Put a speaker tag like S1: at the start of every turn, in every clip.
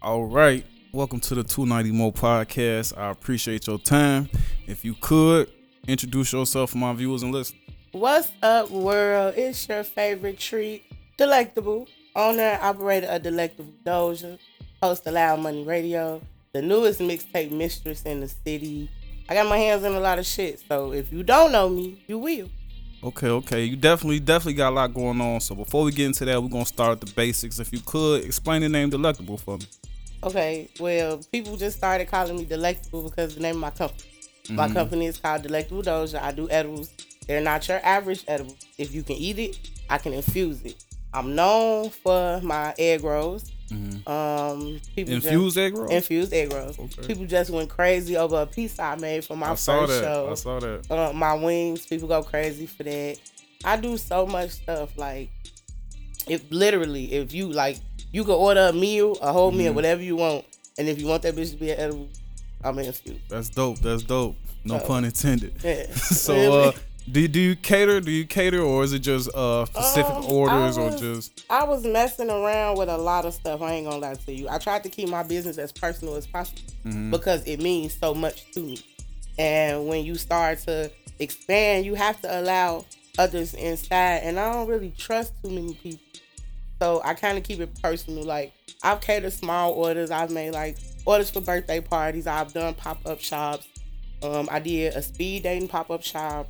S1: All right. Welcome to the 290 Mo podcast. I appreciate your time. If you could introduce yourself for my viewers and listeners.
S2: What's up, world? It's your favorite treat, Delectable, owner and operator of Delectable Doja, host of Loud Money Radio, the newest mixtape mistress in the city. I got my hands in a lot of shit, so if you don't know me, you will.
S1: Okay, okay. You definitely, definitely got a lot going on. So before we get into that, we're gonna start at the basics. If you could explain the name Delectable for me.
S2: Okay, well, people just started calling me Delectable because the name of my company. My
S1: Mhm.
S2: company is called Delectable Doja. I do edibles. They're not your average edible. If you can eat it, I can infuse it. I'm known for my egg rolls.
S1: Mhm.
S2: Um, people just-
S1: Infused egg roll.
S2: infused egg rolls.
S1: Okay.
S2: People just went crazy over a piece I made for my
S1: I saw
S2: first
S1: that.
S2: show.
S1: I saw that.
S2: Uh, my wings, people go crazy for that. I do so much stuff. Like, if literally, if you like, you can order a meal, a whole meal,
S1: Mhm.
S2: whatever you want, and if you want that bitch to be an edible, I'm infused.
S1: That's dope. That's dope. No pun intended.
S2: Yeah.
S1: So,
S2: Really?
S1: uh, do do you cater? Do you cater, or is it just uh specific
S2: Um,
S1: orders,
S2: I
S1: or just?
S2: I was messing around with a lot of stuff. I ain't gonna lie to you. I tried to keep my business as personal as possible
S1: Mhm.
S2: because it means so much to me. And when you start to expand, you have to allow others inside. And I don't really trust too many people. So I kind of keep it personal. Like I've catered small orders. I've made like orders for birthday parties. I've done pop up shops. Um, I did a speed dating pop up shop.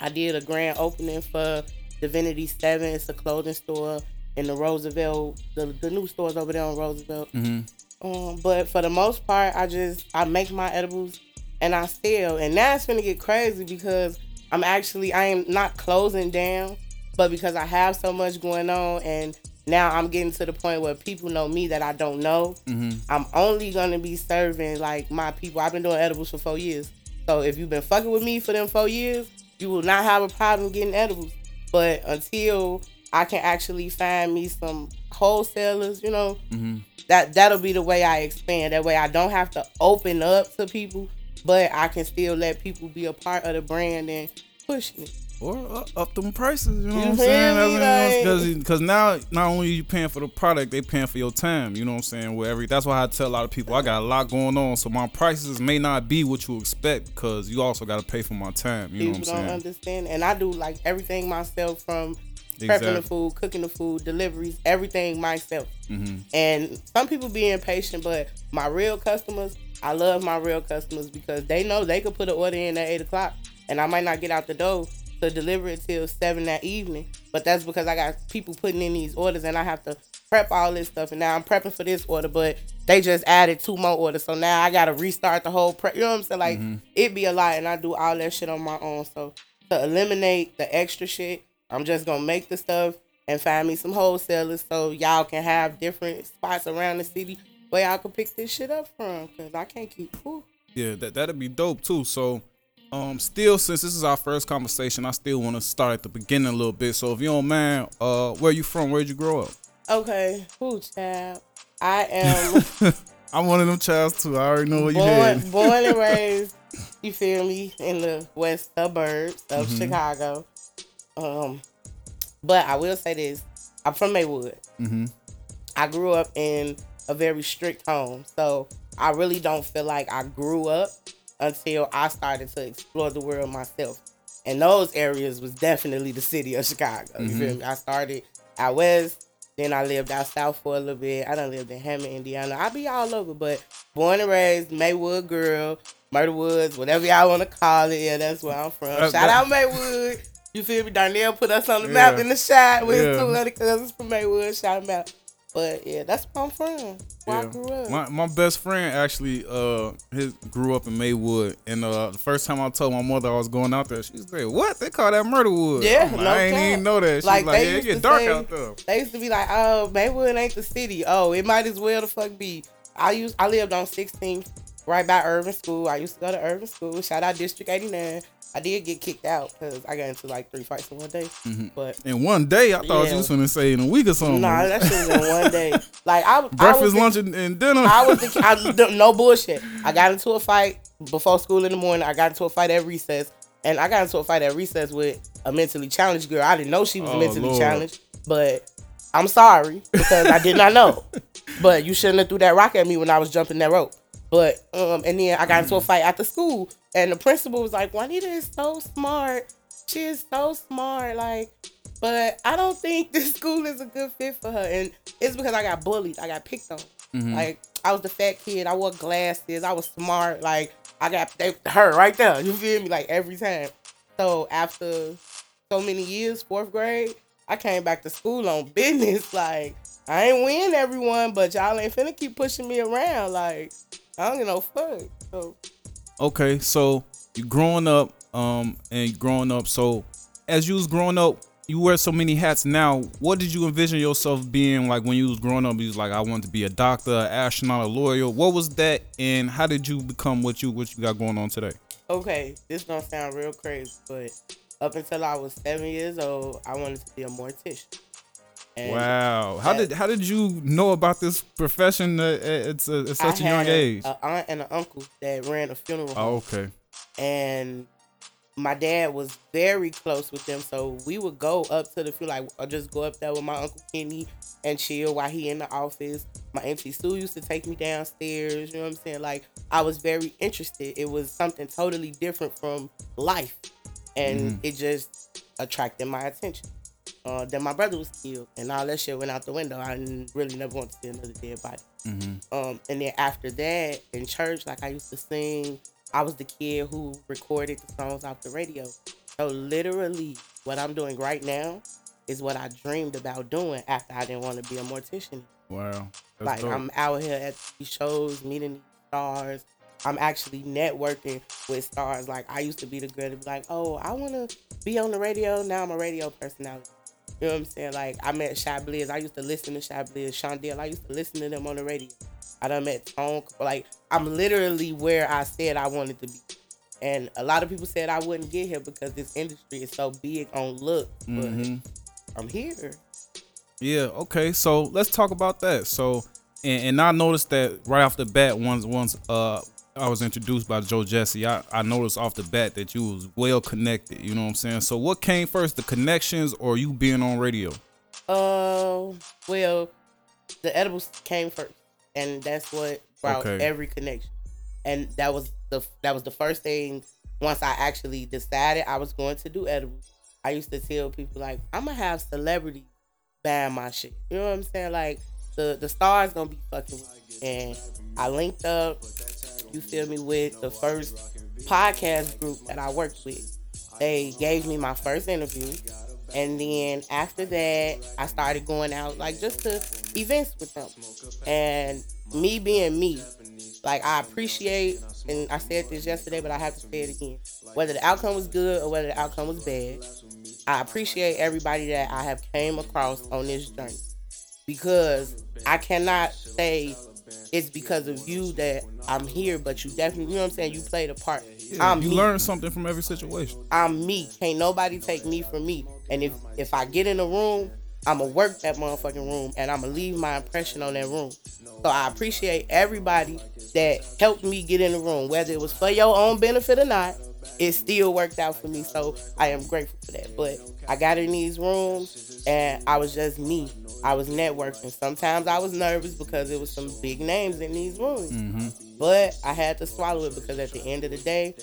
S2: I did a grand opening for Divinity Seven. It's a clothing store in the Roosevelt. The, the new stores over there on Roosevelt.
S1: hmm
S2: Um, but for the most part, I just I make my edibles and I sell. And now it's gonna get crazy because I'm actually I am not closing down, but because I have so much going on and now I'm getting to the point where people know me that I don't know.
S1: hmm
S2: I'm only gonna be serving like my people. I've been doing edibles for four years. So if you've been fucking with me for them four years, you will not have a problem getting edibles. But until I can actually find me some wholesalers, you know,
S1: hmm
S2: that that'll be the way I expand. That way I don't have to open up to people, but I can still let people be a part of the brand and push me.
S1: Or up, up them prices, you know
S2: You
S1: what I'm saying? because now not only you paying for the product, they paying for your time. You know what I'm saying? Where every that's why I tell a lot of people I got a lot going on, so my prices may not be what you expect because you also got to pay for my time. You know
S2: people
S1: what
S2: don't
S1: I'm saying?
S2: understand, and I do like everything myself from prepping the food, cooking the food, deliveries, everything myself.
S1: hmm
S2: And some people be impatient, but my real customers, I love my real customers because they know they could put an order in at eight o'clock, and I might not get out the door to deliver it till seven that evening. But that's because I got people putting in these orders, and I have to prep all this stuff. And now I'm prepping for this order, but they just added two more orders, so now I gotta restart the whole prep. You know what I'm saying? Like mm-hmm. it be a lot, and I do all that shit on my own. So to eliminate the extra shit, I'm just gonna make the stuff and find me some wholesalers so y'all can have different spots around the city where y'all can pick this shit up from. Cause I can't keep. Whew.
S1: Yeah, that that'd be dope too. So, um, still since this is our first conversation, I still want to start at the beginning a little bit. So if you don't mind, uh, where you from? Where'd you grow up?
S2: Okay, who child? I am
S1: I'm one of them childs too. I already know what you
S2: born,
S1: had.
S2: born and raised. You feel me in the west suburbs of
S1: Mhm.
S2: Chicago. Um, but I will say this: I'm from Maywood.
S1: hmm
S2: I grew up in a very strict home. So I really don't feel like I grew up until I started to explore the world myself. And those areas was definitely the city of Chicago. You feel mm-hmm. me? I started out west, then I lived out south for a little bit. I done lived in Hammond, Indiana. I be all over, but born and raised Maywood girl, Murder Woods, whatever y'all want to call it. Yeah, that's where I'm from.
S1: That-
S2: Shout out Maywood. You feel me? Darnell put us on the map in the shot with
S1: Yeah.
S2: his two other cousins from Maywood. Shout them out. But yeah, that's where I'm from. Where I
S1: Yeah.
S2: grew up.
S1: My my best friend actually uh his grew up in Maywood, and uh the first time I told my mother I was going out there, she said, "What they call that Murderwood?"
S2: Yeah,
S1: like,
S2: no
S1: I ain't even know that. She
S2: Like,
S1: was like, "Yeah, it get dark
S2: say-
S1: out there."
S2: They used to be like, "Oh, Maywood ain't the city. Oh, it might as well the fuck be." I used I lived on 16th, right by Irving School. I used to go to Irving School. Shout out District 89. I did get kicked out because I got into like three fights in one day.
S1: Mhm.
S2: But
S1: In one day, I thought
S2: Yeah.
S1: you was gonna say in a week or something.
S2: nah, that shit was in one day. Like I, was- I was
S1: Breakfast,
S2: the-
S1: lunch, and, and dinner.
S2: I was the, I, no bullshit. I got into a fight before school in the morning. I got into a fight at recess, and I got into a fight at recess with a mentally challenged girl. I didn't know she was
S1: Oh,
S2: mentally
S1: Lord.
S2: challenged, but I'm sorry because I did not know. but you shouldn't have threw that rock at me when I was jumping that rope. But um, and then I got into a fight after school, and the principal was like, "Juanita is so smart. She is so smart. Like, but I don't think this school is a good fit for her. And it's because I got bullied. I got picked on.
S1: Mm-hmm.
S2: Like I was the fat kid. I wore glasses. I was smart. Like I got they, her right there. You feel me? Like every time. So after so many years, fourth grade, I came back to school on business. Like I ain't win everyone, but y'all ain't finna keep pushing me around. Like I don't get no fuck. So
S1: Okay, so you growing up, um, and growing up. So as you was growing up, you wear so many hats now. What did you envision yourself being like when you was growing up? You was like, I wanted to be a doctor, an astronaut, a lawyer. What was that, and how did you become what you what you got going on today?
S2: okay, this gonna sound real crazy, but up until I was seven years old, I wanted to be a mortician. And
S1: Wow, how did how did you know about this profession at, at, at such a
S2: I
S1: young
S2: had
S1: age?
S2: An aunt and an uncle that ran a funeral home.
S1: oh, okay.
S2: and my dad was very close with them, so we would go up to the funeral, like or just go up there with my uncle Kenny and chill while he in the office. My auntie Sue used to take me downstairs. You know what I'm saying? Like I was very interested. It was something totally different from life, and mm-hmm. it just attracted my attention. Uh, then my brother was killed, and all that shit went out the window. I really never want to see another dead body.
S1: Mm-hmm.
S2: Um, and then after that, in church, like I used to sing. I was the kid who recorded the songs off the radio. So literally, what I'm doing right now is what I dreamed about doing after I didn't want to be a mortician.
S1: Wow.
S2: Like
S1: dope.
S2: I'm out here at these shows, meeting these stars. I'm actually networking with stars. Like I used to be the girl to be like, oh, I want to be on the radio. Now I'm a radio personality. You know what I'm saying? Like I met Shy Blizz. I used to listen to Shy Blizz. Shondell. I used to listen to them on the radio. I done met Tone. Like I'm literally where I said I wanted to be. And a lot of people said I wouldn't get here because this industry is so big on look. But
S1: Mhm.
S2: I'm here.
S1: Yeah. Okay. So let's talk about that. So, and, and I noticed that right off the bat, once once uh I was introduced by Joe Jesse, I I noticed off the bat that you was well connected. You know what I'm saying? So what came first, the connections or you being on radio?
S2: Uh, well, the edibles came first, and that's what brought
S1: Okay.
S2: every connection. And that was the that was the first thing. Once I actually decided I was going to do edibles, I used to tell people like, I'm gonna have celebrities buying my shit. You know what I'm saying? Like the the stars gonna be fucking. And I linked up. You feel me with the first podcast group that I worked with. They gave me my first interview. And then after that, I started going out like just to events with them. And me being me, like I appreciate, and I said this yesterday, but I have to say it again. Whether the outcome was good or whether the outcome was bad, I appreciate everybody that I have came across on this journey because I cannot say it's because of you that I'm here, but you definitely, you know what I'm saying. You played a part. I'm
S1: you
S2: me.
S1: learn something from every situation.
S2: I'm me. Can't nobody take me from me. And if if I get in a room, I'ma work that motherfucking room and I'ma leave my impression on that room. So I appreciate everybody that helped me get in the room, whether it was for your own benefit or not. It still worked out for me, so I am grateful for that. But I got in these rooms and I was just me. I was networking. Sometimes I was nervous because it was some big names in these rooms. Mm-hmm. But I had to swallow it because at the end of the day,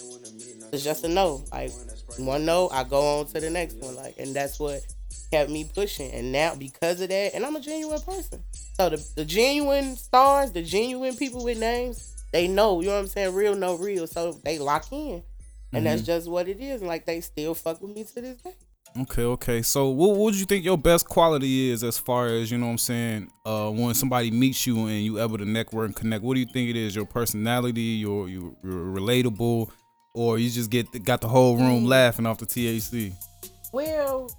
S2: it's just a no. Like one no, I go on to the next one. Like, and that's what kept me pushing. And now because of that, and I'm a genuine person. So the, the genuine stars, the genuine people with names, they know, you know what I'm saying? Real, no real. So they lock in. And that's mm-hmm. just what it is. And like they still fuck with me to this day.
S1: Okay, okay. So what would you think your best quality is as far as, you know what I'm saying, uh when somebody meets you and you able to network and connect, what do you think it is? Your personality, your you you're relatable, or you just get got the whole room laughing off the THC?
S2: Well,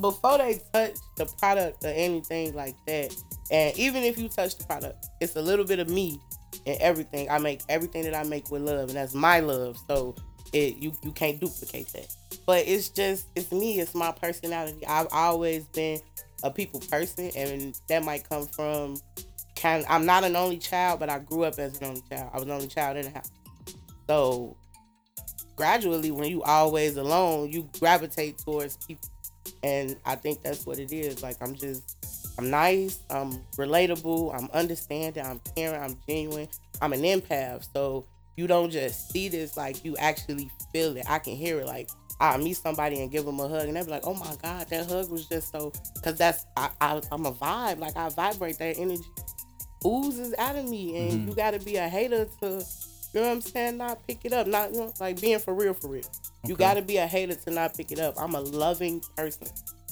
S2: before they touch the product or anything like that, and even if you touch the product, it's a little bit of me and everything. I make everything that I make with love, and that's my love. So it you you can't duplicate that. But it's just it's me. It's my personality. I've always been a people person, and that might come from kind. I'm not an only child, but I grew up as an only child. I was an only child in the house. So gradually when you always alone you gravitate towards people and i think that's what it is like i'm just I'm nice, I'm relatable, I'm understanding, I'm caring, I'm genuine. I'm an empath. So you don't just see this, like you actually feel it. I can hear it. Like I meet somebody and give them a hug, and they be like, "Oh my god, that hug was just so." Cause that's I, I I'm a vibe. Like I vibrate that energy oozes out of me, and
S1: Mm-hmm.
S2: you got to be a hater to. You know what I'm saying? Not pick it up. Not you know, like being for real, for real. You got to be a hater to not pick it up. I'm a loving person,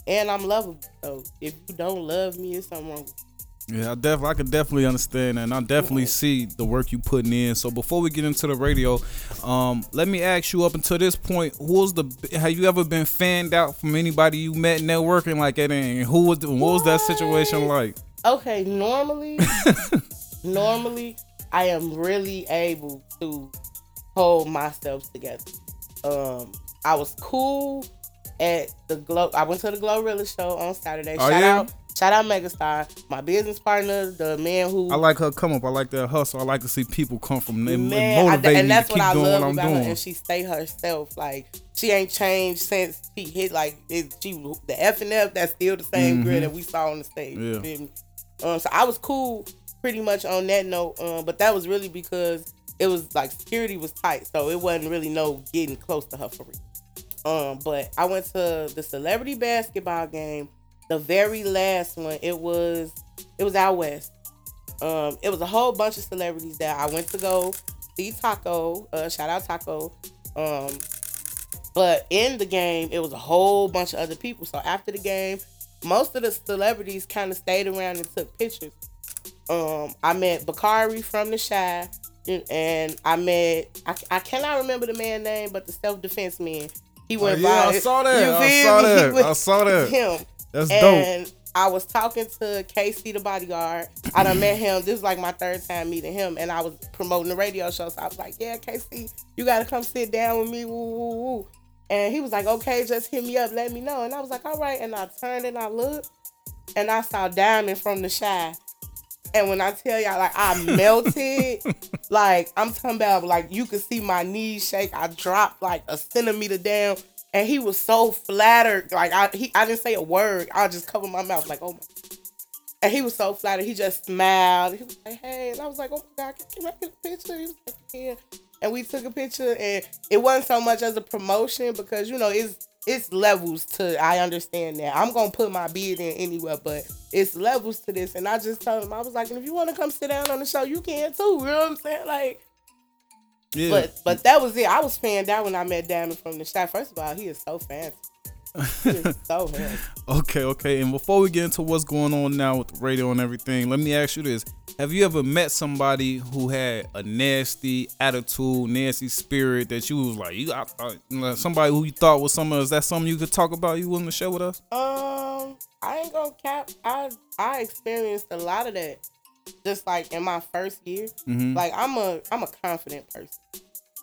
S2: and I'm lovable. So if you don't love me, it's something wrong.
S1: Yeah, I definitely, I can definitely understand that, and I definitely see the work you putting in. So before we get into the radio, um, let me ask you up until this point, who was the? Have you ever been fanned out from anybody you met networking like that? And who was? The, what was that situation like?
S2: Okay, normally, normally I am really able to hold myself together. Um, I was cool at the Glow. I went to the Glorilla show on Saturday.
S1: Oh,
S2: shout
S1: yeah?
S2: out, shout out Megastar, my business partner, the man who
S1: I like her come up. I like that hustle. I like to see people come from them.
S2: man,
S1: It
S2: I-
S1: motivate
S2: and
S1: me
S2: that's what
S1: keep
S2: I
S1: doing
S2: love
S1: what I'm
S2: about her.
S1: doing.
S2: And she stay herself. Like she ain't changed since she hit like it, she the F and F. That's still the same girl
S1: Mhm.
S2: that we saw on the stage.
S1: Yeah.
S2: Um, so I was cool pretty much on that note. Um, but that was really because it was like security was tight, so it wasn't really no getting close to her for real. Um, but I went to the celebrity basketball game. The very last one, it was it was out west. Um, it was a whole bunch of celebrities that I went to go see Taco. Uh, shout out Taco. Um, but in the game, it was a whole bunch of other people. So after the game, most of the celebrities kind of stayed around and took pictures. Um, I met Bakari from the Chi, and I met I, I cannot remember the man's name, but the self defense man. He
S1: Oh,
S2: went
S1: yeah, I saw that.
S2: You
S1: I saw? That. I saw that.
S2: Him
S1: That's dope.
S2: and I was talking to Casey, the bodyguard. I done met him. This is like my third time meeting him, and I was promoting the radio show. So I was like, "Yeah, Casey, you gotta come sit down with me." Woo, woo, woo. And he was like, "Okay, just hit me up, let me know." And I was like, "All right." And I turned and I looked, and I saw Diamond from the Chi. And when I tell y'all, like I melted, like I'm talking about, like you could see my knees shake. I dropped like a centimeter down, and he was so flattered. Like I, he, I didn't say a word. I just covered my mouth, like oh my. And he was so flattered. He just smiled. He was like, "Hey," and I was like, "Oh my god, can I get a picture?" He was like, "Yeah." And we took a picture, and it wasn't so much as a promotion because you know it's it's levels to. I understand that. I'm gonna put my bid in anywhere, but it's levels to this. And I just told him, I was like, "And if you want to come sit down on the show, you can too." You know what I'm saying? Like,
S1: yeah.
S2: but but that was it. I was fanned out when I met Diamond from the Chi. First of all, he is so fancy. He is so handsome.
S1: Okay, okay. And before we get into what's going on now with the radio and everything, let me ask you this. Have you ever met somebody who had a nasty attitude, nasty spirit that you was like, you I, I, somebody who you thought was someone, is that something you could talk about? You willing to share with us?
S2: Um, I ain't gonna cap. I I experienced a lot of that, just like in my first year.
S1: Mm-hmm.
S2: Like I'm a I'm a confident person,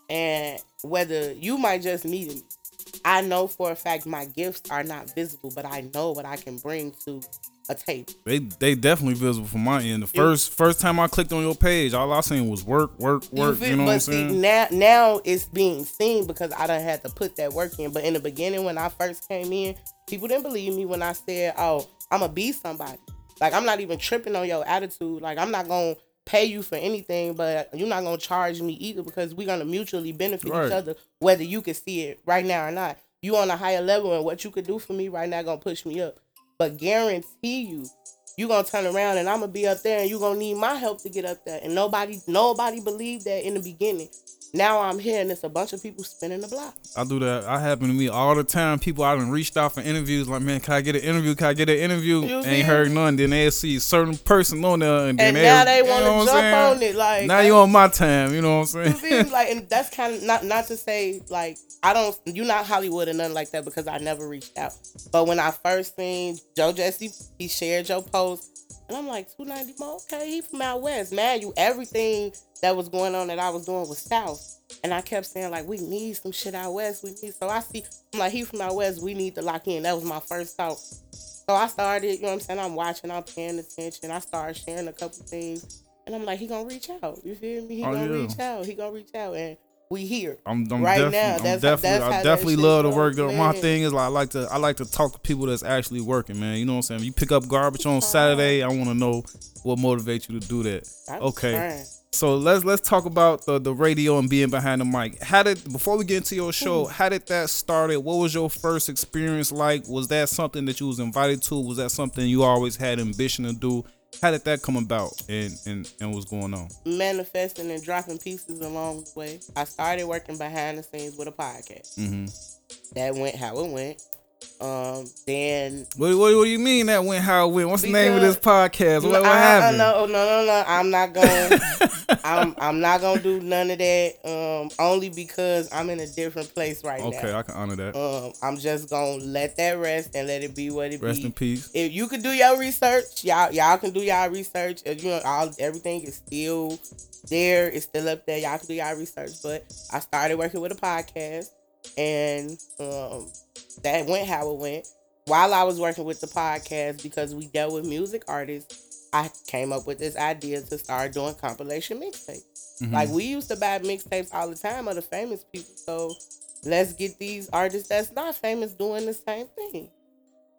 S2: and whether you might just meet me, I know for a fact my gifts are not visible, but I know what I can bring to a table.
S1: They they definitely visible from my end. The first first time I clicked on your page, all I seen was work, work, work. You,
S2: feel-
S1: know
S2: but
S1: what I'm
S2: see, now now it's being seen because I done had to put that work in. But in the beginning, when I first came in, people didn't believe me when I said, "Oh, I'm gonna be somebody." Like I'm not even tripping on your attitude. Like I'm not gonna pay you for anything, but you're not gonna charge me either because we're gonna mutually benefit
S1: Right.
S2: each other, whether you can see it right now or not. You on a higher level, and what you could do for me right now gonna push me up. But guarantee you, you gonna turn around and I'm gonna be up there and you gonna need my help to get up there. And nobody nobody believed that in the beginning. Now I'm here and it's a bunch of people spinning the block.
S1: I do that. I happen to me all the time. People I done reached out for interviews, like, man, can I get an interview? Can I get an interview?
S2: You
S1: Ain't heard none. Then they see a certain person on there, and then
S2: And now they
S1: you know
S2: wanna
S1: what I'm
S2: jump
S1: saying?
S2: on it, like,
S1: now you on my time. You know what I'm
S2: You
S1: saying?
S2: Like and that's kind of not not to say like I don't you not Hollywood or nothing like that because I never reached out. But when I first seen Joe Jesse, he shared your post. And I'm like, 290 more? Okay, he from out west. Man, you everything that was going on that I was doing was south. And I kept saying, like, we need some shit out west. We need so I see I'm like, he from out west, we need to lock in. That was my first thought. So I started, you know what I'm saying? I'm watching, I'm paying attention. I started sharing a couple things. And I'm like, he gonna reach out. You feel me? He
S1: Oh,
S2: gonna
S1: yeah.
S2: reach out. He gonna reach out. And we here.
S1: I'm, I'm
S2: Right
S1: definitely,
S2: now,
S1: I'm
S2: that's-
S1: definitely,
S2: that's
S1: I definitely love to work. Though. My thing is like I like to I like to talk to people that's actually working, man. You know what I'm saying? You pick up garbage on Saturday. I want to know what motivates you to do that.
S2: I'm
S1: Okay.
S2: trying.
S1: So let's let's talk about the the radio and being behind the mic. How did before we get into your show, hmm. how did that started? What was your first experience like? Was that something that you was invited to? Was that something you always had ambition to do? How did that come about and and, and what's going on?
S2: manifesting and dropping pieces along the way. I started working behind the scenes with a podcast.
S1: Mm-hmm.
S2: That went how it went. Um, then
S1: What, what, what do you mean that went how it went? What's the name of this podcast? What, what
S2: I- I-
S1: happened?
S2: no, no, no, no. I'm not going. I'm I'm not gonna do none of that. Um, only because I'm in a different place right
S1: Okay,
S2: now.
S1: Okay, I can honor that.
S2: Um, I'm just gonna let that rest and let it be what it
S1: Rest
S2: be.
S1: in peace.
S2: if you can do your research, y'all y'all can do y'all research. If you know, all everything is still there, it's still up there. Y'all can do y'all research. But I started working with a podcast, and um, that went how it went. While I was working with the podcast, because we dealt with music artists, I came up with this idea to start doing compilation mixtapes.
S1: Mhm.
S2: Like we used to buy mixtapes all the time of the famous people. So let's get these artists that's not famous doing the same thing.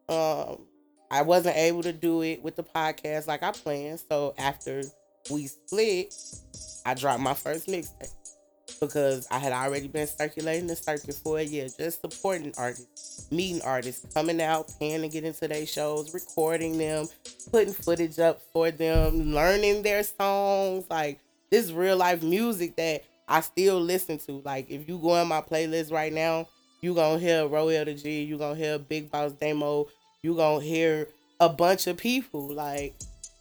S2: Um, I wasn't able to do it with the podcast like I planned. So after we split, I dropped my first mixtape because I had already been circulating the circuit for a year, just supporting artists, meeting artists, coming out, paying to get into their shows, recording them, putting footage up for them, learning their songs. Like this real life music that I still listen to. Like if you go in my playlist right now, you gonna hear Roel the G, you gonna hear Big Boss Demo, you gonna hear a bunch of people. Like,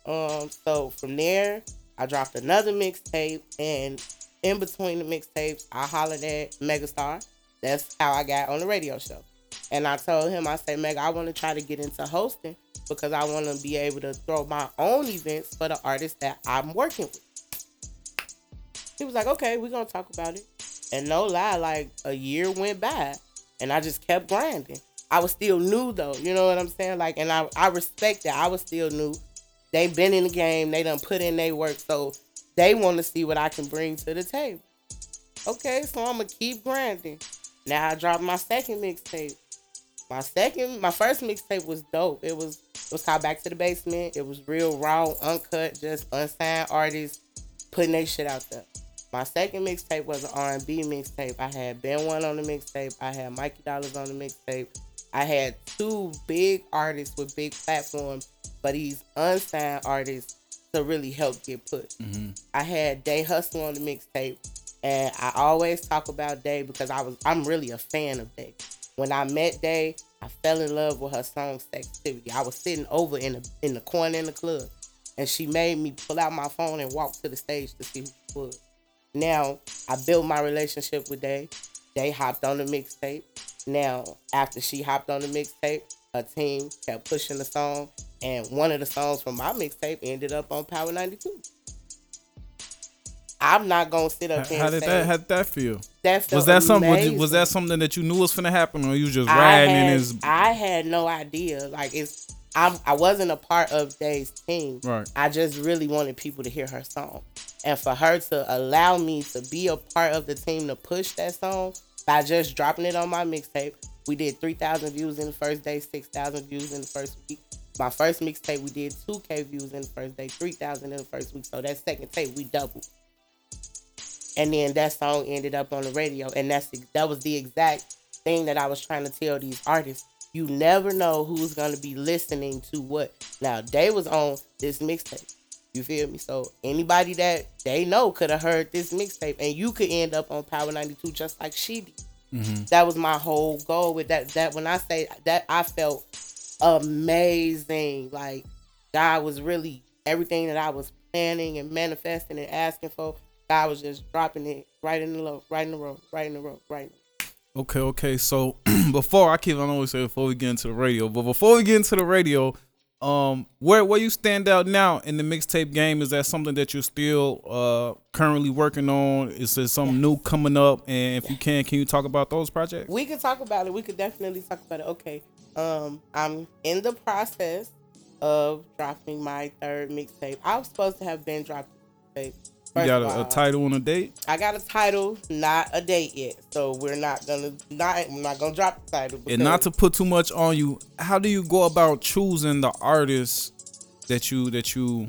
S2: um, so from there, I dropped another mixtape, and in between the mixtapes, I hollered at Megastar. That's how I got on the radio show. And I told him, I said, Meg, I want to try to get into hosting because I want to be able to throw my own events for the artists that I'm working with. He was like, okay, we're going to talk about it. And no lie, like a year went by and I just kept grinding. I was still new though, you know what I'm saying? Like, and I, I respect that. I was still new. They been in the game, they done put in their work, so they want to see what I can bring to the table. Okay, so I'm gonna keep grinding. Now I dropped my second mixtape. My second, my first mixtape was dope. It was it was called Back to the Basement. It was real raw, uncut, just unsigned artists putting their shit out there. My second mixtape was an R&B mixtape. I had Ben One on the mixtape. I had Mikey Dollars on the mixtape. I had two big artists with big platforms, but these unsigned artists to really help get pushed. Mm-hmm. I had Day Hustle on the mixtape, and I always talk about Day because I was I'm really a fan of Day. When I met Day, I fell in love with her song Sextivity. I was sitting over in the in the corner in the club, and she made me pull out my phone and walk to the stage to see who she was. Now I built my relationship with Day. Day hopped on the mixtape. Now after she hopped on the mixtape, her team kept pushing the song, and one of the songs from my mixtape ended up on Power 92. I'm not gonna sit up here
S1: How
S2: and
S1: did that how did that feel?
S2: that
S1: Was that something? Was, was that something that you knew was gonna happen, or you just
S2: I
S1: riding
S2: had,
S1: in his?
S2: I had no idea. Like it's I'm I wasn't a part of Day's team.
S1: Right.
S2: I just really wanted people to hear her song. And for her to allow me to be a part of the team to push that song by just dropping it on my mixtape. We did 3,000 views in the first day, 6,000 views in the first week. My first mixtape, we did 2K views in the first day, 3,000 in the first week. So that second tape, we doubled. And then that song ended up on the radio. And that's that was the exact thing that I was trying to tell these artists. You never know who's gonna be listening to what. Now they was on this mixtape. You feel me? So anybody that they know could have heard this mixtape, and you could end up on Power 92 just like she did. Mm-hmm. That was my whole goal with that. That when I say that, I felt amazing. Like God was really everything that I was planning and manifesting and asking for. God was just dropping it right in the low, right in the row, right in the row, right. The
S1: Okay, okay. So before I keep on always say before we get into the radio, but before we get into the radio, um, where where you stand out now in the mixtape game? Is that something that you're still uh currently working on? Is there something new coming up? And if you can, can you talk about those projects?
S2: We could talk about it. We could definitely talk about it. Okay. Um, I'm in the process of dropping my third mixtape. I was supposed to have been the mixtape
S1: You got a, a, title and a date?
S2: I got a title, not a date yet. So we're not gonna not I'm not gonna drop the title.
S1: And not to put too much on you, how do you go about choosing the artists that you that you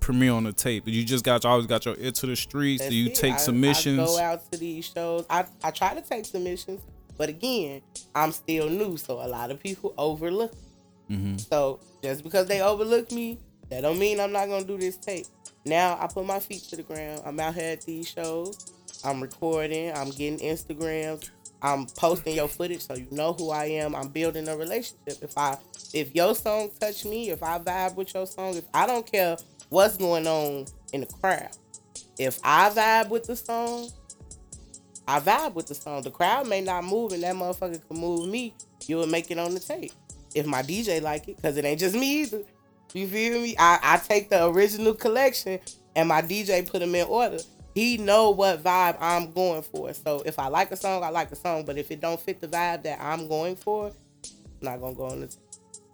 S1: premiere on the tape? You just got you always got your ear to the streets.
S2: That's
S1: do you
S2: it.
S1: take
S2: I,
S1: submissions?
S2: I go out to these shows. I, I try to take submissions, but again, I'm still new, so a lot of people overlook.
S1: Mm-hmm.
S2: So just because they overlook me, that don't mean I'm not gonna do this tape. Now I put my feet to the ground. I'm out here at these shows. I'm recording. I'm getting Instagrams. I'm posting your footage so you know who I am. I'm building a relationship. If I if your song touch me, if I vibe with your song, if I don't care what's going on in the crowd. If I vibe with the song, I vibe with the song. The crowd may not move and that motherfucker can move me. You will make it on the tape. If my DJ like it, because it ain't just me either. You feel me? I, I take the original collection and my DJ put them in order. He know what vibe I'm going for. So if I like a song, I like a song. But if it don't fit the vibe that I'm going for, I'm not gonna go on the.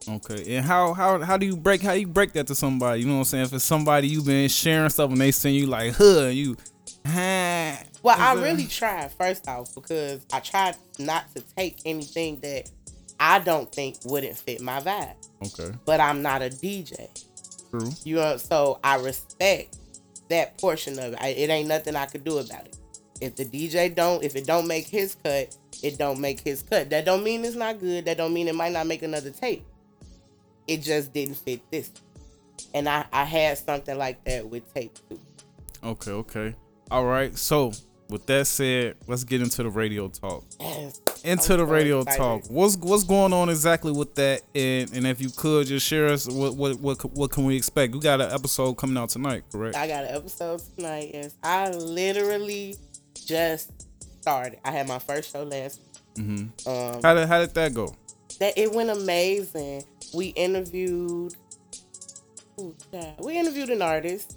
S1: Okay, and how how how do you break how you break that to somebody? You know what I'm saying? If it's somebody you've been sharing stuff and they send you like, huh, you, huh.
S2: Well, I really tried first off because I tried not to take anything that I don't think wouldn't fit my vibe.
S1: Okay.
S2: But I'm not a DJ.
S1: True.
S2: You know, so I respect that portion of it. I, it ain't nothing I could do about it. If the DJ don't, if it don't make his cut, it don't make his cut. That don't mean it's not good. That don't mean it might not make another tape. It just didn't fit this. And I, I had something like that with tape too.
S1: Okay, okay. All right. So with that said, let's get into the radio talk.
S2: Yes.
S1: Into the radio
S2: excited.
S1: talk. What's what's going on exactly with that? And and if you could just share us what what what what can we expect? We got an episode coming out tonight, correct?
S2: I got an episode tonight. Yes, I literally just started. I had my first show last.
S1: Mm-hmm.
S2: Um,
S1: How did how did that go?
S2: that it went amazing. We interviewed. ooh. We interviewed an artist,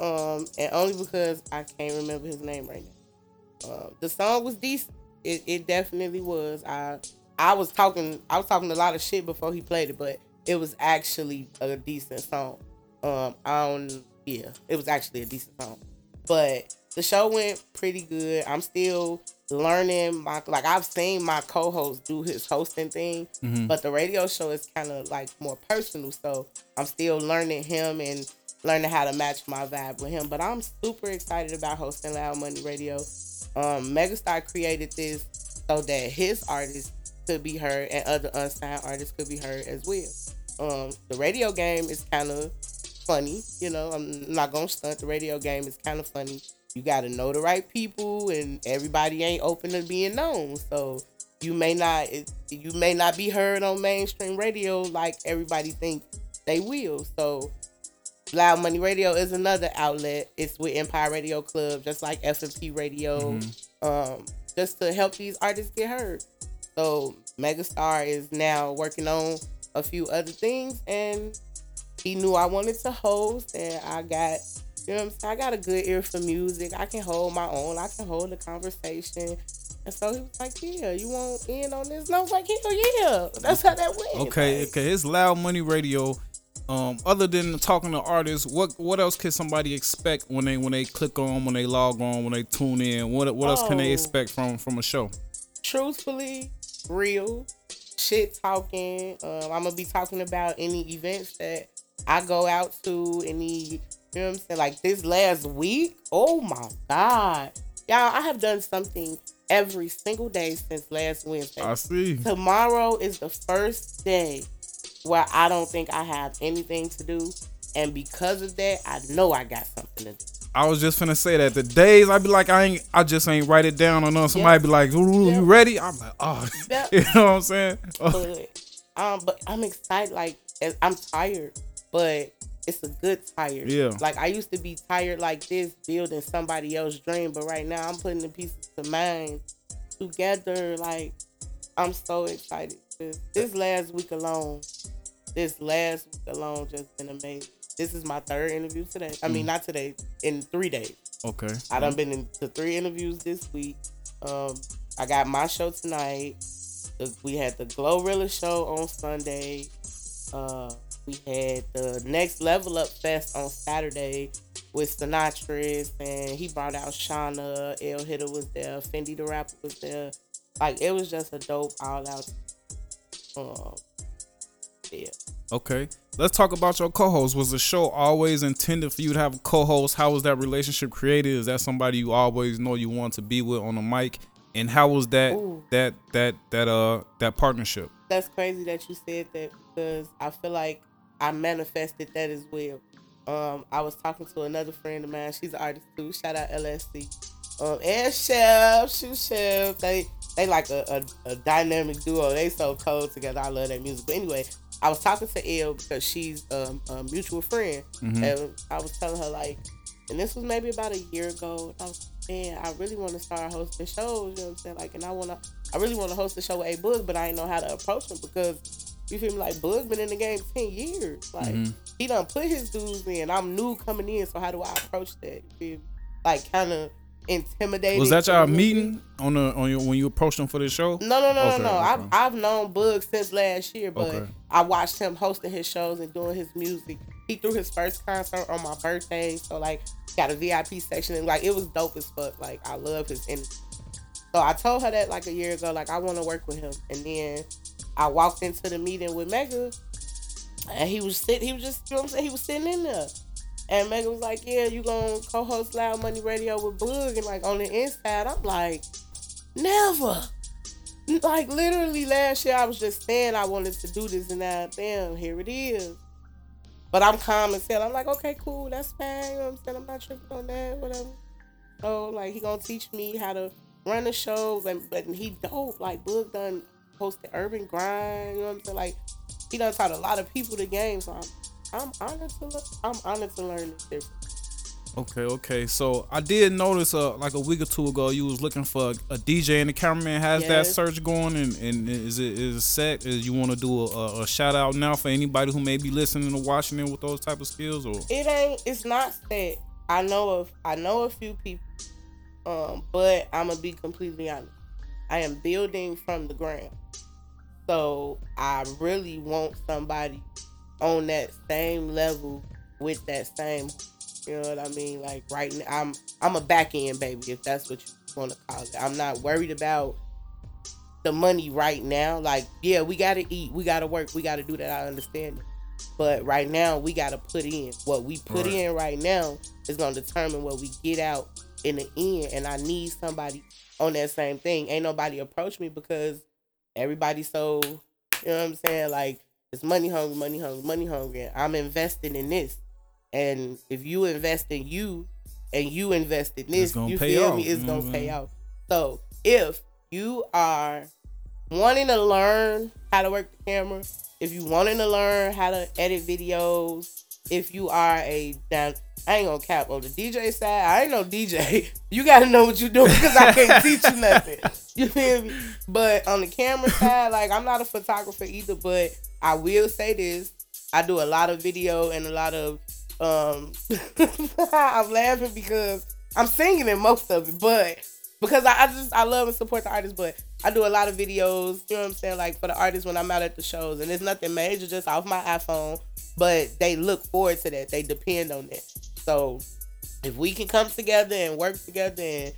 S2: um, and only because I can't remember his name right now. Uh, the song was decent. It, it definitely was. I I was talking I was talking a lot of shit before he played it, but it was actually a decent song. Um, I don't yeah, it was actually a decent song. But the show went pretty good. I'm still learning my like I've seen my co-host do his hosting thing,
S1: Mhm.
S2: but the radio show is kind of like more personal. So I'm still learning him and learning how to match my vibe with him. But I'm super excited about hosting Loud Money Radio. Um, Megastar created this so that his artists could be heard and other unsigned artists could be heard as well. Um, the radio game is kind of funny, you know. I'm not gonna stunt. The radio game is kind of funny. You got to know the right people, and everybody ain't open to being known. So you may not you may not be heard on mainstream radio like everybody think they will. So Loud Money Radio is another outlet. It's with Empire Radio Club, just like FMP Radio, um, just to help these artists get heard. So Megastar is now working on a few other things, and he knew I wanted to host, and I got, you know, what I'm saying, I got a good ear for music. I can hold my own. I can hold the conversation. And so he was like, "Yeah, you want in on this?" And I was like, "Hell yeah!" That's how that went.
S1: Okay,
S2: Like,
S1: okay. It's loud money radio. Um, other than talking to artists, what what else can somebody expect when they when they click on, when they log on, when they tune in? What what else can they
S2: Oh.
S1: expect from from a show?
S2: truthfully, real shit talking. Um, I'm gonna be talking about any events that I go out to. Any, you know what I'm saying? Like this last week. Oh my god, y'all! I have done something every single day since last Wednesday.
S1: I see.
S2: Tomorrow is the first day where I don't think I have anything to do, and because of that, I know I got something to do.
S1: I was just finna say that the days I'd be like I ain't I just ain't write it down or nothing. Somebody be like, "Ooh, you ready?" I'm like, oh,
S2: Yeah.
S1: you know what I'm saying? Oh,
S2: but um, but I'm excited. Like I'm tired, but it's a good tired.
S1: Yeah.
S2: Like I used to be tired like this, building somebody else's dream, but right now I'm putting the pieces of mine together. Like I'm so excited. This, this last week alone, this last week alone, just been amazing. This is my third interview today. I
S1: Mm.
S2: mean, not today. In three days.
S1: okay.
S2: I done been into three interviews this week. Um, I got my show tonight. We had the Glorilla show on Sunday. Uh, we had the Next Level Up Fest on Saturday. with Sinatris, and he brought out Shawnna. El Hitter was there. Fendi the rapper was there. Like it was just a dope all out. Um, yeah.
S1: Okay. Let's talk about your co-host. Was the show always intended for you to have a co-host? How was that relationship created? Is that somebody you always know you want to be with on the mic? And how was that
S2: Ooh.
S1: that that that uh that partnership?
S2: That's crazy that you said that because I feel like I manifested that as well. Um, I was talking to another friend of mine. She's an artist too. Shout out LSC. Um, and Chef, Shoe Chef. They they like a, a, a dynamic duo. They so cold together. I love that music. But anyway, I was talking to Elle because she's um, a mutual friend,
S1: Mhm.
S2: and I was telling her like, and this was maybe about a year ago. I was man, I really want to start hosting shows. You know what I'm saying? Like, and I want to, I really want to host a show with A Boog, but I didn't know how to approach him because you feel me? Like, Boog been in the game ten years. Like,
S1: Mhm.
S2: he done put his dues in. I'm new coming in, so how do I approach that? You feel me? Like, kind of intimidating.
S1: Was that y'all meeting on the on your when you approached him for the show?
S2: no, no, no,
S1: Okay,
S2: no, no.
S1: okay.
S2: I've I've known Boog since last year, but
S1: Okay.
S2: I watched him hosting his shows and doing his music. He threw his first concert on my birthday, so like got a VIP section and like it was dope as fuck. Like I love his energy. So I told her that like a year ago, like I want to work with him, and then I walked into the meeting with Mega, and he was sit. He was just you know what I'm saying. He was sitting in there. And Megan was like, "Yeah, you gonna co-host Loud Money Radio with Boog?" And like on the inside, I'm like, "Never." Like literally last year, I was just saying I wanted to do this, and now bam, here it is. But I'm calm and saying, I'm like, okay, cool, that's fine. You know what I'm saying? I'm not tripping on that, whatever. So like, he gonna teach me how to run the shows, and but he dope. Like Boog done hosted Urban Grind. You know what I'm saying? Like he done taught a lot of people the game. So I'm I'm honored to le- I'm honored to learn this different.
S1: Okay, okay. So I did notice uh like a week or two ago you was looking for a, DJ and the cameraman. Has that search going and, and is it is it set? Is you want to do a, a, a shout out now for anybody who may be listening or watching in with those type of skills or
S2: It ain't. It's not set. I know of. I know a few people. Um, but I'm gonna be completely honest. I am building from the ground, so I really want somebody on that same level with that same. You know what I mean? Like right now, I'm I'm a back end baby, if that's what you want to call it. I'm not worried about the money right now. Like, yeah, we gotta eat, we gotta work, we gotta do that. I understand it. But right now, we gotta put in what we put
S1: Right.
S2: in right now is gonna determine what we get out in the end. And I need somebody on that same thing. Ain't nobody approach me because everybody's so, you know what I'm saying? Like it's money hungry, money hungry, money hungry. And I'm investing in this. And if you invest in you and you invest in this, you feel
S1: off,
S2: me? It's
S1: know
S2: gonna pay
S1: saying?
S2: out. So if you are wanting to learn how to work the camera, if you wanting to learn how to edit videos, if you are a I ain't gonna cap on the DJ side. I ain't no DJ. You gotta know what you're doing because I can't teach you nothing. You feel me? But on the camera side, like I'm not a photographer either, but I will say this: I do a lot of video and a lot of. um I'm laughing because I'm singing in most of it, but because I, I just I love and support the artists, but I do a lot of videos, you know what I'm saying, like for the artists when I'm out at the shows, and it's nothing major, just off my iPhone, but they look forward to that, they depend on that. So if we can come together and work together and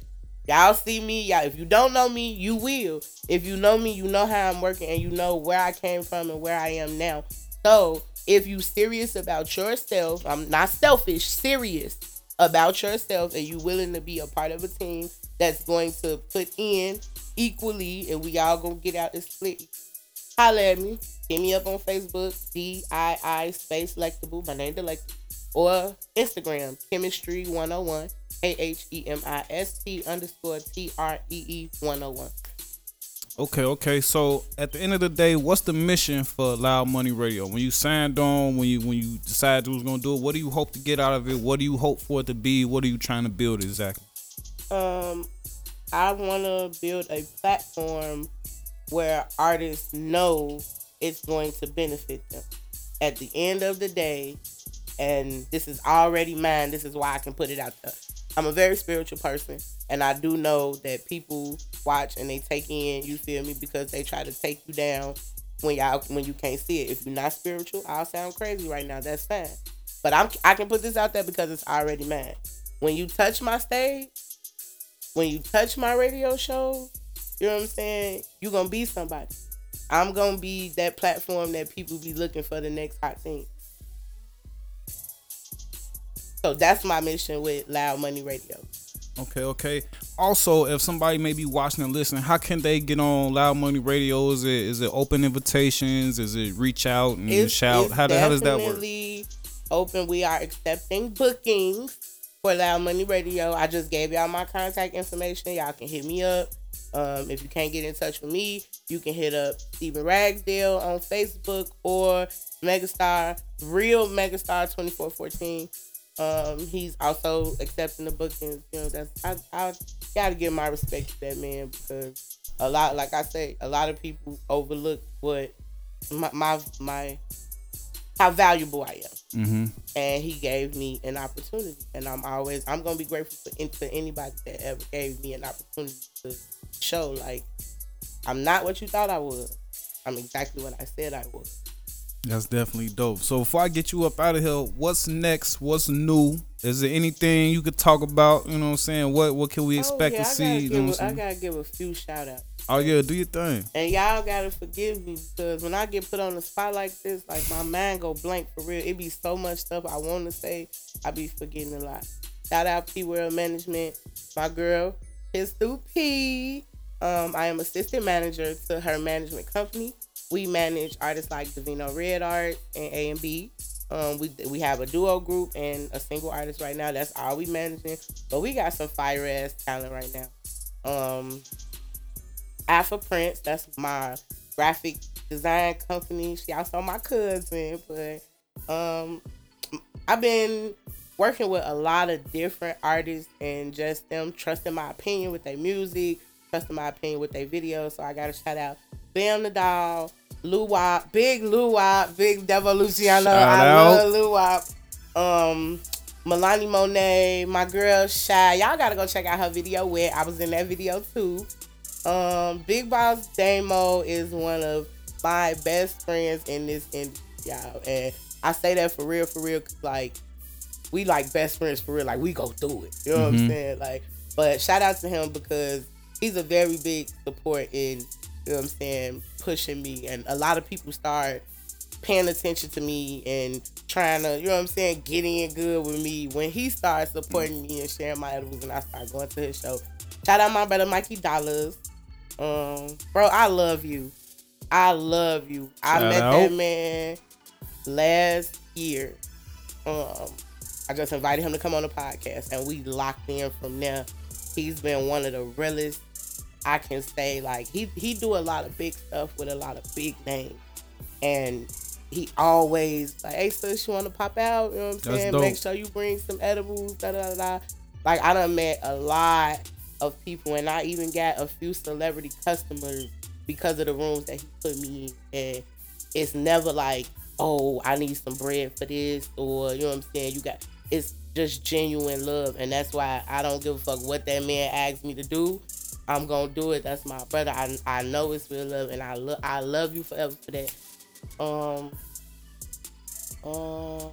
S2: y'all see me, y'all if you don't know me, you will. If you know me, you know how I'm working and you know where I came from and where I am now. So if you serious about yourself, I'm not selfish, serious about yourself and you willing to be a part of a team that's going to put in equally and we all gonna get out this split. Holla at me. Hit me up on Facebook, D-I-I space Lectable, my name Delectable, or Instagram, Chemistry 101, A-H-E-M-I-S-T underscore T-R-E-E 101.
S1: Okay, okay. So at the end of the day, what's the mission for Loud Money Radio? When you signed on, when you when you decided you was gonna do it, what do you hope to get out of it? What do you hope for it to be? What are you trying to build exactly?
S2: um I want to build a platform where artists know it's going to benefit them. At the end of the day, and this is already mine, this is why I can put it out there. I'm a very spiritual person, and I do know that people watch and they take in, you feel me, because they try to take you down when y'all when you can't see it. If you're not spiritual, I'll sound crazy right now. That's fine. But I'm I can put this out there because it's already mine. When you touch my stage, when you touch my radio show, you know what I'm saying? You're gonna be somebody. I'm gonna be that platform that people be looking for the next hot thing. So that's my mission with Loud Money Radio.
S1: Okay, okay. Also, if somebody may be watching and listening, how can they get on Loud Money Radio? Is it is it open invitations? Is it reach out and
S2: It's,
S1: shout?
S2: it's
S1: How, the- how does that work?
S2: Open. We are accepting bookings for Loud Money Radio. I just gave y'all my contact information. Y'all can hit me up. Um, if you can't get in touch with me, you can hit up Steven Ragsdale on Facebook or Megastar, real Megastar twenty four fourteen. Um, he's also accepting the bookings. You know, that's I, I gotta give my respect to that man because a lot, like I say, a lot of people overlook what my my, my how valuable I am
S1: Mm-hmm.
S2: and he gave me an opportunity and i'm always i'm gonna be grateful for, to anybody that ever gave me an opportunity to show like i'm not what you thought i was i'm exactly what i said i was
S1: That's definitely dope. So before I get you up out of here, what's next? What's new? Is there anything you could talk about? You know what I'm saying? What what can we expect
S2: oh, yeah,
S1: to see? You know what
S2: a-
S1: I'm
S2: I gotta give a few shout outs
S1: Oh yeah, do your thing.
S2: and y'all gotta forgive me because when i get put on the spot like this like my mind go blank for real it be so much stuff i want to say i be forgetting a lot shout out p world management my girl pistol p um, i am assistant manager to her management company we manage artists like Davino Red Art and A and B. Um, we we have a duo group and a single artist right now. That's all we managing. But we got some fire ass talent right now. Um, Alpha Prince, that's my graphic design company. She also my cousin, but um, I've been working with a lot of different artists and just them trusting my opinion with their music, trusting my opinion with their videos. So I got to shout out Bam the Doll, Lou Wop, Big Lou Wop, Big Devil Luciano.
S1: Shout
S2: I
S1: out.
S2: love Lou Wop. Um, Milani Monet, my girl Shy. Y'all gotta go check out her video where I was in that video too. Um, Big Boss Damo is one of my best friends in this industry, y'all. And I say that for real, for real, 'cause, like we like best friends for real. Like we go through it. You know what I'm
S1: Mhm.
S2: saying? Like, but shout out to him because he's a very big support in you know what I'm saying, pushing me. And a lot of people start paying attention to me and trying to, you know what I'm saying, getting in good with me when he started supporting me and sharing my edibles and I started going to his show. Shout out my brother Mikey Dollars. Um, bro, I love you. I love you. I
S1: Shout
S2: met
S1: out.
S2: that man last year. Um, I just invited him to come on the podcast and we locked in from there. He's been one of the realest I can say like he he do a lot of big stuff with a lot of big names. And he always like, hey sis, you wanna pop out? You know what I'm saying? Make sure you bring some edibles, da da da. Like I done met a lot of people and I even got a few celebrity customers because of the rooms that he put me in. And it's never like, oh, I need some bread for this or you know what I'm saying? You got it's just genuine love and that's why I don't give a fuck what that man asked me to do. I'm gonna do it. That's my brother. I, I know it's real love and I love I love you forever for that. Um um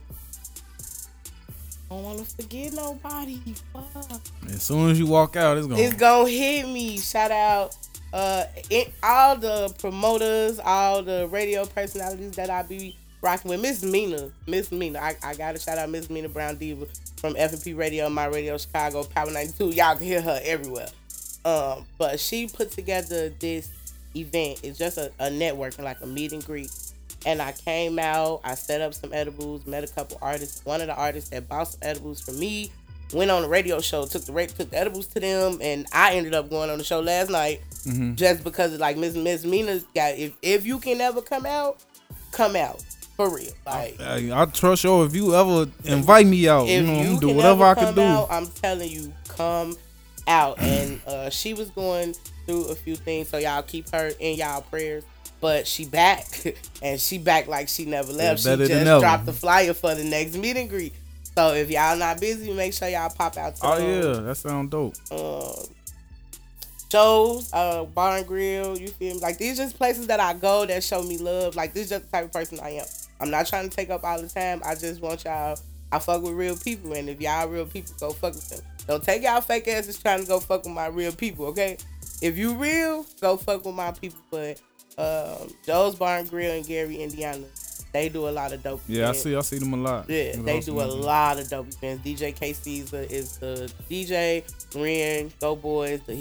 S2: I don't wanna forget nobody. Fuck.
S1: As soon as you walk out, it's gonna.
S2: It's gonna hit me. Shout out uh it, all the promoters, all the radio personalities that I be rocking with. Miss Mina, Miss Mina. I, I gotta shout out Miss Mina Brown Diva from FNP Radio, My Radio Chicago, Power 92. Y'all can hear her everywhere. Um, but she put together this event. It's just a, a networking, like a meet and greet. And I came out, I set up some edibles, met a couple artists. One of the artists that bought some edibles for me went on a radio show, took the took the edibles to them, and I ended up going on the show last night
S1: Mhm.
S2: just because of like Miss Miss Mina's got if if you can ever come out, come out for real. Like
S1: I, I trust you. If you ever invite me out, you know, I'm
S2: you
S1: gonna do whatever I can do.
S2: out, I'm telling you, come out. And uh, she was going through a few things, so y'all keep her in y'all prayers. But she back, and she back like she never left. she just dropped the flyer for the next meet and greet. So if y'all not busy, make sure y'all pop out. To
S1: Oh
S2: um,
S1: yeah, that sound dope.
S2: um, Joe's, uh, Bar and Grill. You feel me? Like these just places that I go that show me love. Like this is just the type of person I am. I'm not trying to take up all the time. I just want y'all I fuck with real people, and if y'all real people, go fuck with them. Don't take y'all fake asses trying to go fuck with my real people, okay? If you real, go fuck with my people. But um, Joe's Bar and Grill in Gary, Indiana, they do a lot of dope.
S1: Yeah,
S2: events.
S1: I see. I see them a lot.
S2: Yeah,
S1: You know,
S2: they do a lot of dope events. DJ KC's the, is the DJ. Ren, Go Boys, the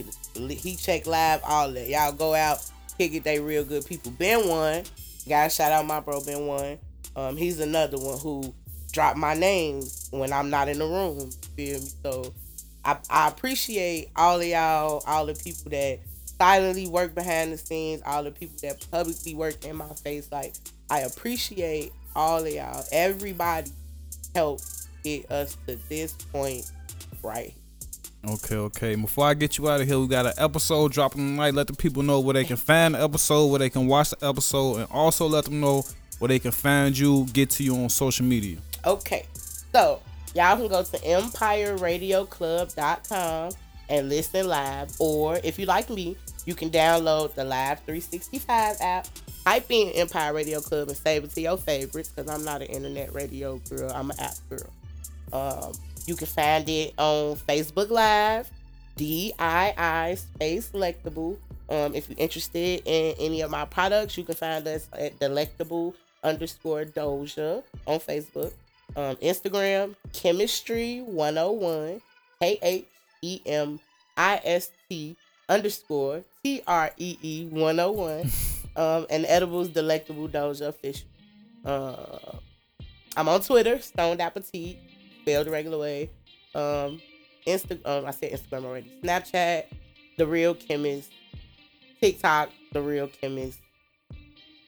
S2: Heat Check Live, all that. Y'all go out, kick it. They real good people. Ben one, guys, shout out my bro Ben one. Um, he's another one who dropped my name when I'm not in the room. Feel me? So I, I appreciate all of y'all, all the people that silently work behind the scenes, all the people that publicly work in my face. Like I appreciate all of y'all. Everybody helped get us to this point right.
S1: Okay, okay. Before I get you out of here, we got an episode dropping tonight. Let the people know where they can find the episode, where they can watch the episode, and also let them know where they can find you, get to you on social media.
S2: Okay, so y'all can go to empireradioclub.com and listen live, or if you like me, you can download the Live 365 app. Type in Empire Radio Club and save it to your favorites because I'm not an internet radio girl, I'm an app girl. Um, you can find it on Facebook Live, DII Space Delectable. Um, if you're interested in any of my products, you can find us at Delectable underscore Doja on Facebook. Um, Instagram, Chemistry 101, K H E M I S T underscore T R E E 101. Um, and Edibles Delectable Doja Official. Uh, I'm on Twitter, Stoned Appetite, spelled the regular way. Um, Insta, um, I said Instagram already. Snapchat, The Real Chemist. TikTok, The Real Chemist.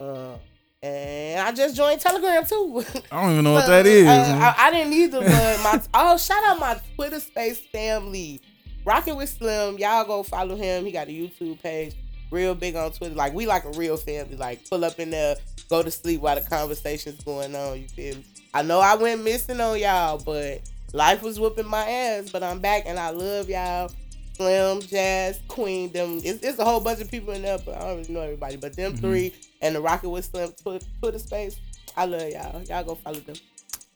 S2: Uh, and I just joined Telegram too.
S1: I don't even know what that is.
S2: Uh. I, I didn't either, but my oh, shout out my Twitter space family. Rocking with Slim, y'all go follow him. He got a YouTube page. Real big on Twitter. Like we like a real family. Like pull up in there, go to sleep while the conversation's going on. You feel me? I know I went missing on y'all, but life was whooping my ass. But I'm back and I love y'all. Slim, Jazz, Queen, them. It's, it's a whole bunch of people in there, but I don't really know everybody. But them
S1: Mhm.
S2: three and the Rocking with Slim Twitter, Twitter space. I love y'all. Y'all go follow them.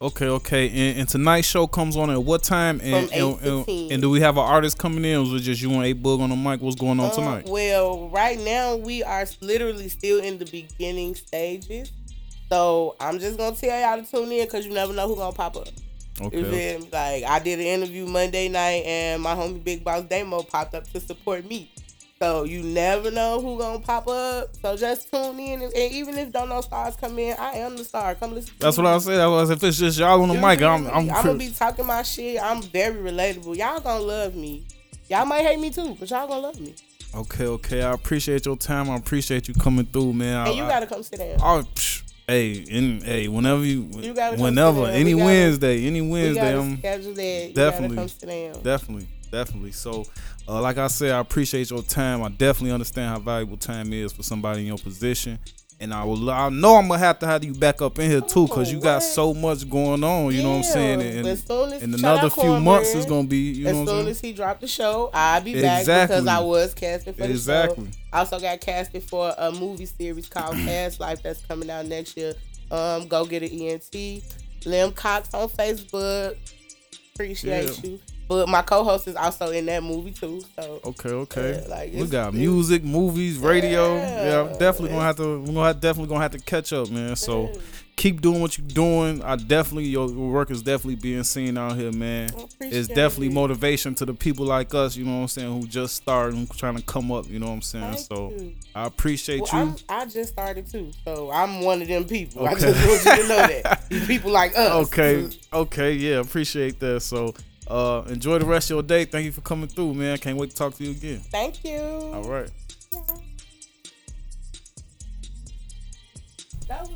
S1: Okay, okay. And, and tonight's show comes on at what time? And,
S2: From eight
S1: and,
S2: to
S1: and,
S2: 10.
S1: and do we have an artist coming in? Or is it just you and A Boog on the mic? What's going on
S2: Uh,
S1: tonight?
S2: well, right now we are literally still in the beginning stages. So I'm just gonna tell y'all to tune in because you never know who gonna pop up. You feel me? Like I did an interview Monday night and my homie Big Boss Damo popped up to support me. So you never know who gonna pop up. So just tune in and, and even if don't know stars come in, I am the star. Come listen. to
S1: That's what I said. I was if it's just y'all on the
S2: You
S1: mic,
S2: feel
S1: I'm? I'm,
S2: gonna be talking my shit. I'm very relatable. Y'all gonna love me. Y'all might hate me too, but y'all gonna love me.
S1: Okay, okay. I appreciate your time. I appreciate you coming through, man.
S2: And you gotta come sit down.
S1: I, I, psh, hey, in, hey, whenever you,
S2: You gotta
S1: whenever, any
S2: We gotta-
S1: Wednesday, any Wednesday, I'm
S2: schedule that. You
S1: definitely-
S2: gotta come sit down.
S1: definitely, definitely. So, uh, like I said, I appreciate your time. I definitely understand how valuable time is for somebody in your position. And I will, I know I'm gonna have to have you back up in here too, cause you got so much going on. You know what I'm saying? And,
S2: as as
S1: in another few months, it's gonna be, you
S2: as
S1: know what
S2: soon
S1: I'm saying?
S2: as he dropped the show, I'll be back
S1: Exactly.
S2: because I was casted for the
S1: Exactly.
S2: show. I also got casted for a movie series called Past Life that's coming out next year. Um, go get an ENT. Lim Cox on Facebook. Appreciate
S1: Yeah.
S2: you. But my co-host is also in that movie too. So
S1: Okay, okay.
S2: Like,
S1: we got music, movies, radio.
S2: Yeah,
S1: Yeah, definitely gonna have to. We're gonna have, definitely gonna have to catch up, man. So
S2: Yeah.
S1: keep doing what you're doing. I definitely your, work is definitely being seen out here, man. It's definitely
S2: it.
S1: motivation to the people like us. You know what I'm saying? Who just started, who trying to come up. You know what I'm saying?
S2: Thank
S1: so
S2: you.
S1: I appreciate
S2: Well,
S1: you.
S2: I'm, I just started too, so I'm one of them people. I
S1: Okay.
S2: just want you to know that people like us.
S1: Okay, okay, yeah, appreciate that. So uh enjoy the rest of your day. Thank you for coming through, man. Can't wait to talk to you again.
S2: Thank you.
S1: All right.
S2: That was